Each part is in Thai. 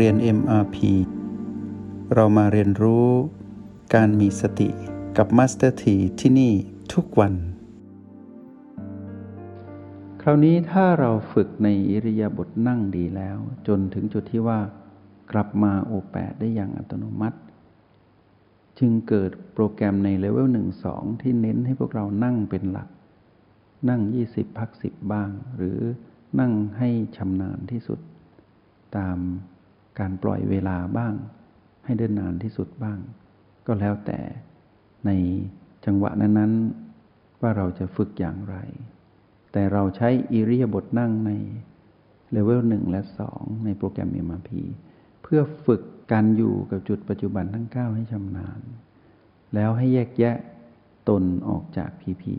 เรียน MRP เรามาเรียนรู้การมีสติกับ Master T ที่ที่นี่ทุกวัน คราวนี้ถ้าเราฝึกในอิริยาบถนั่งดีแล้ว จนถึงจุดที่ว่ากลับมาโอแปดได้อย่างอัตโนมัติ จึงเกิดโปรแกรมในเลเวลหนึ่งสองที่เน้นให้พวกเรานั่งเป็นหลัก นั่ง 20 พัก 10 บ้าง หรือนั่งให้ชำนาญที่สุดตาม การปล่อยเวลาบ้าง ให้เดินนานที่สุดบ้าง ก็แล้วแต่ในจังหวะนั้นๆ ว่าเราจะฝึกอย่างไร แต่เราใช้อิริยาบถนั่งในเลเวลหนึ่งและสองในโปรแกรม MRP เพื่อฝึกการอยู่กับจุดปัจจุบันทั้งเก้าให้ชำนาญ แล้วให้แยกแยะตนออกจากพีพี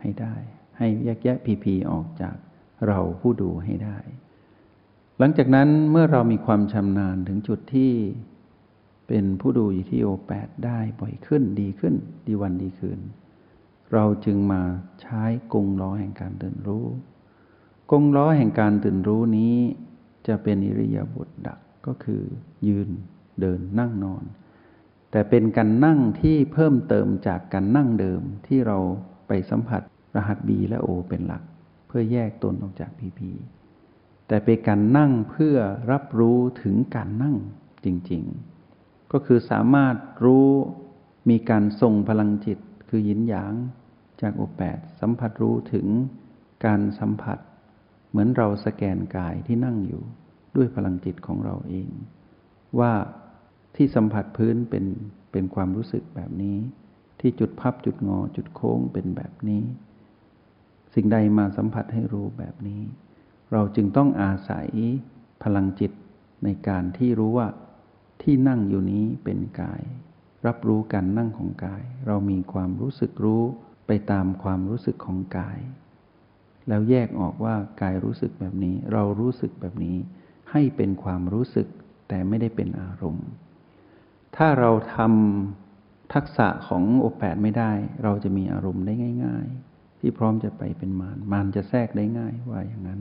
ให้ได้ ให้แยกแยะพีพีออกจากเราผู้ดูให้ได้ หลังจากนั้นเมื่อเรามีความชำนาญถึงจุดที่เป็นผู้ดูอยู่ที่โอแปดได้บ่อยขึ้นดีขึ้น ดีวันดีคืน เราจึงมาใช้กงล้อแห่งการตื่นรู้กงล้อแห่งการตื่นรู้นี้จะเป็นอิริยาบถดักก็คือ ยืนเดินนั่งนอน แต่เป็นการนั่งที่เพิ่มเติมจากการนั่งเดิมที่เราไปสัมผัสรหัส B และ O เป็นหลัก เพื่อแยกตนออกจาก PP แต่เป็นการนั่งเพื่อรับรู้ถึงการนั่งจริงๆ ก็คือสามารถรู้มีการส่งพลังจิต คือยินหยางจากโอแปดสัมผัสรู้ถึงการสัมผัส เหมือนเราสแกนกายที่นั่งอยู่ด้วยพลังจิตของเราเอง ว่าที่สัมผัสพื้นเป็นเป็นความรู้สึกแบบนี้ ที่จุดพับจุดงอจุดโค้งเป็นแบบนี้ สิ่งใดมาสัมผัสให้รู้แบบนี้ เราจึงต้องอาศัยพลังจิตในการที่รู้ว่าที่นั่งอยู่นี้เป็นกาย รับรู้การนั่งของกาย เรามีความรู้สึกรู้ไปตามความรู้สึกของกาย แล้วแยกออกว่ากายรู้สึกแบบนี้ เรารู้สึกแบบนี้ ให้เป็นความรู้สึกแต่ไม่ได้เป็นอารมณ์ ถ้าเราทำทักษะของโอแปดไม่ได้ เราจะมีอารมณ์ได้ง่าย ๆ ที่พร้อมจะไปเป็นมารมารจะแทรกได้ง่ายว่าอย่างนั้น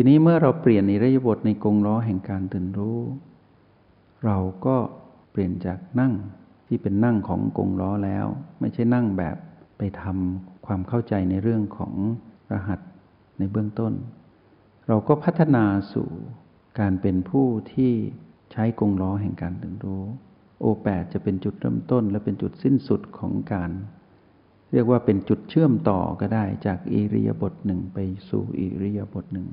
ทีนี้เมื่อเราเปลี่ยนในระยบทในกงล้อแห่งการตื่นรู้ เราก็เปลี่ยนจากนั่งที่เป็นนั่งของกงล้อแล้ว ไม่ใช่นั่งแบบไปทำความเข้าใจในเรื่องของรหัสในเบื้องต้น เราก็พัฒนาสู่การเป็นผู้ที่ใช้กงล้อแห่งการตื่นรู้ โอแปดจะเป็นจุดเริ่มต้น และเป็นจุดสิ้นสุดของการ เรียกว่าเป็นจุดเชื่อมต่อก็ได้จากอิริยาบถหนึ่งไปสู่อิริยาบถหนึ่ง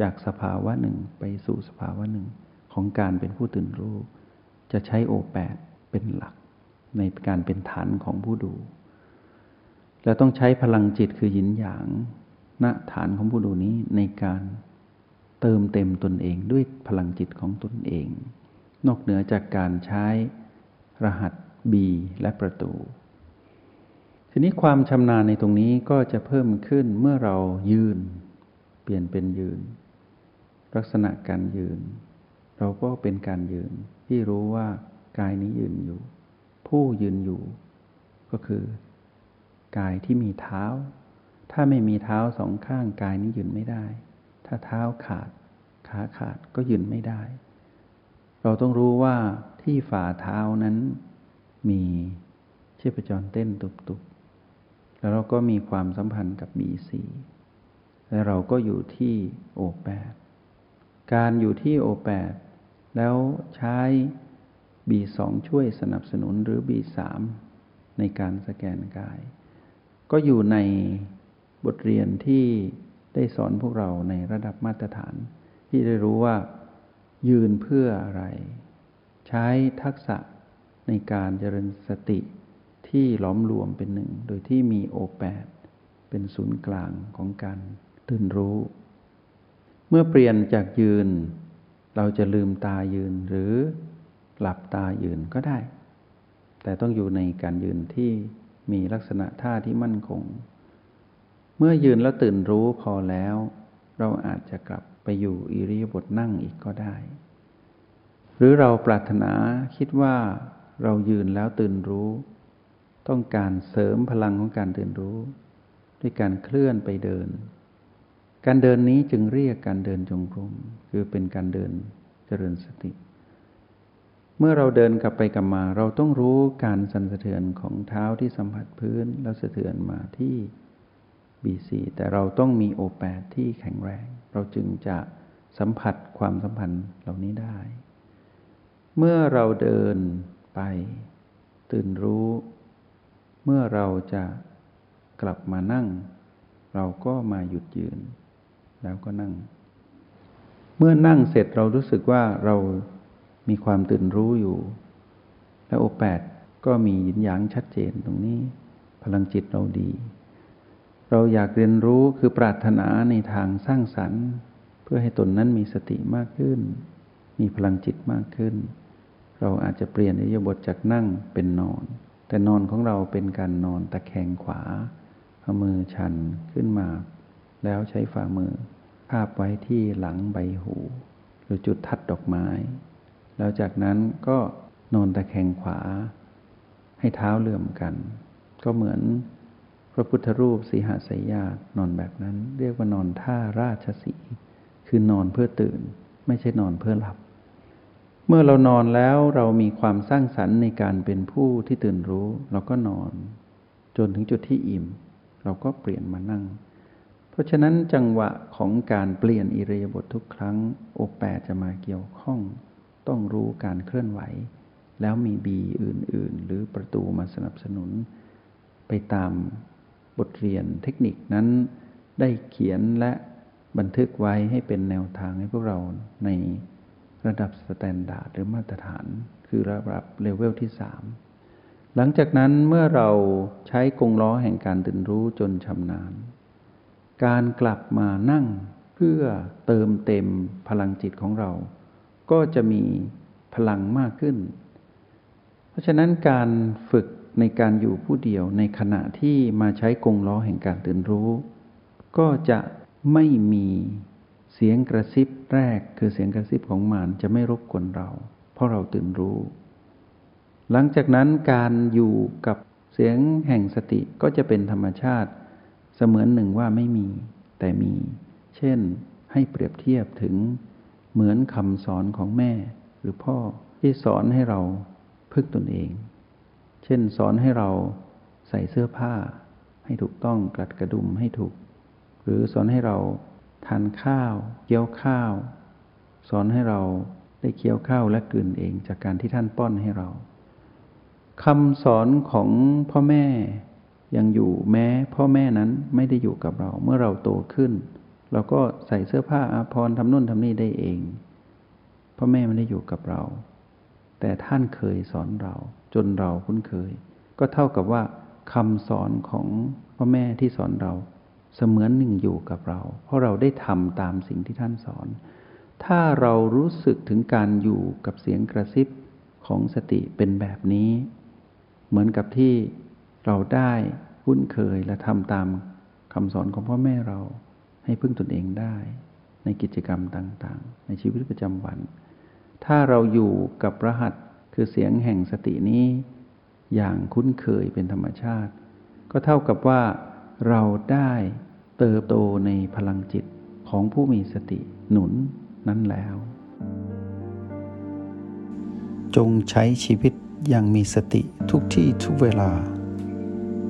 จากสภาวะหนึ่งไปสู่สภาวะหนึ่งของการเป็นผู้ตื่นรู้ จะใช้โอแปดเป็นหลัก ในการเป็นฐานของผู้ดู แล้วต้องใช้พลังจิตคือยินหยางณฐานของผู้ดูนี้ในการเติมเต็มตนเองด้วยพลังจิตของตนเอง นอกเหนือจากการใช้รหัส B และประตู ทีนี้ความชำนาญในตรงนี้ก็จะเพิ่มขึ้นเมื่อเรายืน เปลี่ยนเป็นยืน ลักษณะการยืน เราก็เป็นการยืนที่รู้ว่ากายนี้ยืนอยู่ ผู้ยืนอยู่ ก็คือ กายที่มีเท้า ถ้าไม่มีเท้าสองข้างกายนี้ยืนไม่ได้ ถ้าเท้าขาด ขาขาดก็ยืนไม่ได้ เราต้องรู้ว่าที่ฝ่าเท้านั้นมีชีพจรเต้นตุบๆ แล้วเราก็มีความสัมพันธ์กับบีสีและเราก็อยู่ที่โอแปด การอยู่ที่โอแปดแล้วใช้บีสองช่วยสนับสนุนหรือบีสามในการสแกนกาย ก็อยู่ในบทเรียนที่ได้สอนพวกเราในระดับมาตรฐาน ที่ได้รู้ว่า ยืนเพื่ออะไร ใช้ทักษะในการเจริญสติที่ล้อมรวมเป็นหนึ่ง โดยที่มีโอแปดเป็นศูนย์กลางของการตื่นรู้ เมื่อเปลี่ยนจากยืน เราจะลืมตายืนหรือหลับตายืนก็ได้ แต่ต้องอยู่ในการยืนที่มีลักษณะท่าที่มั่นคง เมื่อยืนแล้วตื่นรู้พอแล้ว เราอาจจะกลับไปอยู่อิริยาบถนั่งอีกก็ได้ หรือเราปรารถนาคิดว่าเรายืนแล้วตื่นรู้ ต้องการเสริมพลังของการตื่นรู้ ด้วยการเคลื่อนไปเดิน การเดินนี้จึงเรียกการเดินจงกรมคือเป็นการเดินเจริญสติ เมื่อเราเดินกลับไปกลับมา เราต้องรู้การสั่นสะเทือนของเท้าที่สัมผัสพื้นแล้วสะเทือนมาที่ B4 แต่เราต้องมี O8 ที่แข็งแรง เราจึงจะสัมผัสความสัมพันธ์เหล่านี้ได้ เมื่อเราเดินไป ตื่นรู้ เมื่อเราจะกลับมานั่ง เราก็มาหยุดยืน แล้วก็นั่ง เมื่อนั่งเสร็จเรารู้สึกว่าเรามีความตื่นรู้อยู่ และโอแปดก็มียินหยางชัดเจนตรงนี้ พลังจิตเราดี เราอยากเรียนรู้คือปรารถนาในทางสร้างสรรค์ เพื่อให้ตนนั้นมีสติมากขึ้น มีพลังจิตมากขึ้น เราอาจจะเปลี่ยนอิยาบถจากนั่งเป็นนอน แต่นอนของเราเป็นการนอนตะแคงขวาเอามือชันขึ้นมา แล้วใช้ฝ่ามือคาบไว้ที่หลังใบหู หรือจุดทัดดอกไม้ แล้วจากนั้นก็นอนตะแคงขวา ให้เท้าเหลื่อมกัน ก็เหมือนพระพุทธรูปสีหสยญาตนอนแบบนั้น เรียกว่านอนท่าราชสี คือนอนเพื่อตื่น ไม่ใช่นอนเพื่อหลับ เมื่อเรานอนแล้วเรามีความสร้างสรรค์ในการเป็นผู้ที่ตื่นรู้ เราก็นอน จนถึงจุดที่อิ่ม เราก็เปลี่ยนมานั่ง เพราะฉะนั้นจังหวะของการเปลี่ยนอิริยาบถททุกครั้งโอแปจะมาเกี่ยวข้อง ต้องรู้การเคลื่อนไหว แล้วมีบีอื่น ๆ หรือประตูมาสนับสนุน ไปตามบทเรียนเทคนิคนั้น ได้เขียนและบันทึกไว้ให้เป็นแนวทางให้พวกเราในระดับ standard หรือมาตรฐาน คือระดับเลเวลที่สามหลังจากนั้นเมื่อเราใช้กงล้อแห่งการตื่นรู้จนชำนาญ การกลับมานั่งเพื่อเติมเต็มพลังจิตของเรา ก็จะมีพลังมากขึ้น เพราะฉะนั้นการฝึกในการอยู่ผู้เดียวในขณะที่มาใช้กงล้อแห่งการตื่นรู้ ก็จะไม่มีเสียงกระซิบแรกคือเสียงกระซิบของมารจะไม่รบกวนเรา เพราะเราตื่นรู้ หลังจากนั้นการอยู่กับเสียงแห่งสติก็จะเป็นธรรมชาติ เสมือนหนึ่งว่าไม่มี แต่มี เช่น ให้เปรียบเทียบถึงเหมือนคำสอนของแม่หรือพ่อที่สอนให้เราพึ่งตนเอง เช่นสอนให้เราใส่เสื้อผ้า ให้ถูกต้องกลัดกระดุมให้ถูก หรือสอนให้เราทานข้าวเคี้ยวข้าว สอนให้เราได้เคี้ยวข้าวและกลืนเองจากการที่ท่านป้อนให้เราคำสอนของพ่อแม่ ยังอยู่แม้พ่อแม่นั้นไม่ได้อยู่กับเราเมื่อเราโตขึ้น เราก็ใส่เสื้อผ้าอาภรณ์ทำนู่นทำนี่ได้เอง พ่อแม่ไม่ได้อยู่กับเรา แต่ท่านเคยสอนเรา จนเราคุ้นเคย ก็เท่ากับว่าคำสอนของพ่อแม่ที่สอนเราเสมือนหนึ่งอยู่กับเรา เพราะเราได้ทำตามสิ่งที่ท่านสอน ถ้าเรารู้สึกถึงการอยู่กับเสียงกระซิบของสติเป็นแบบนี้ เหมือนกับที่ เราได้คุ้นเคยและทำตามคำสอนของพ่อแม่เรา ให้พึ่งตนเองได้ ในกิจกรรมต่างๆ ในชีวิตประจำวัน ถ้าเราอยู่กับรหัสคือเสียงแห่งสตินี้ อย่างคุ้นเคยเป็นธรรมชาติ ก็เท่ากับว่าเราได้เติบโตในพลังจิตของผู้มีสติหนุนนั้นแล้ว จงใช้ชีวิตอย่างมีสติทุกที่ทุกเวลา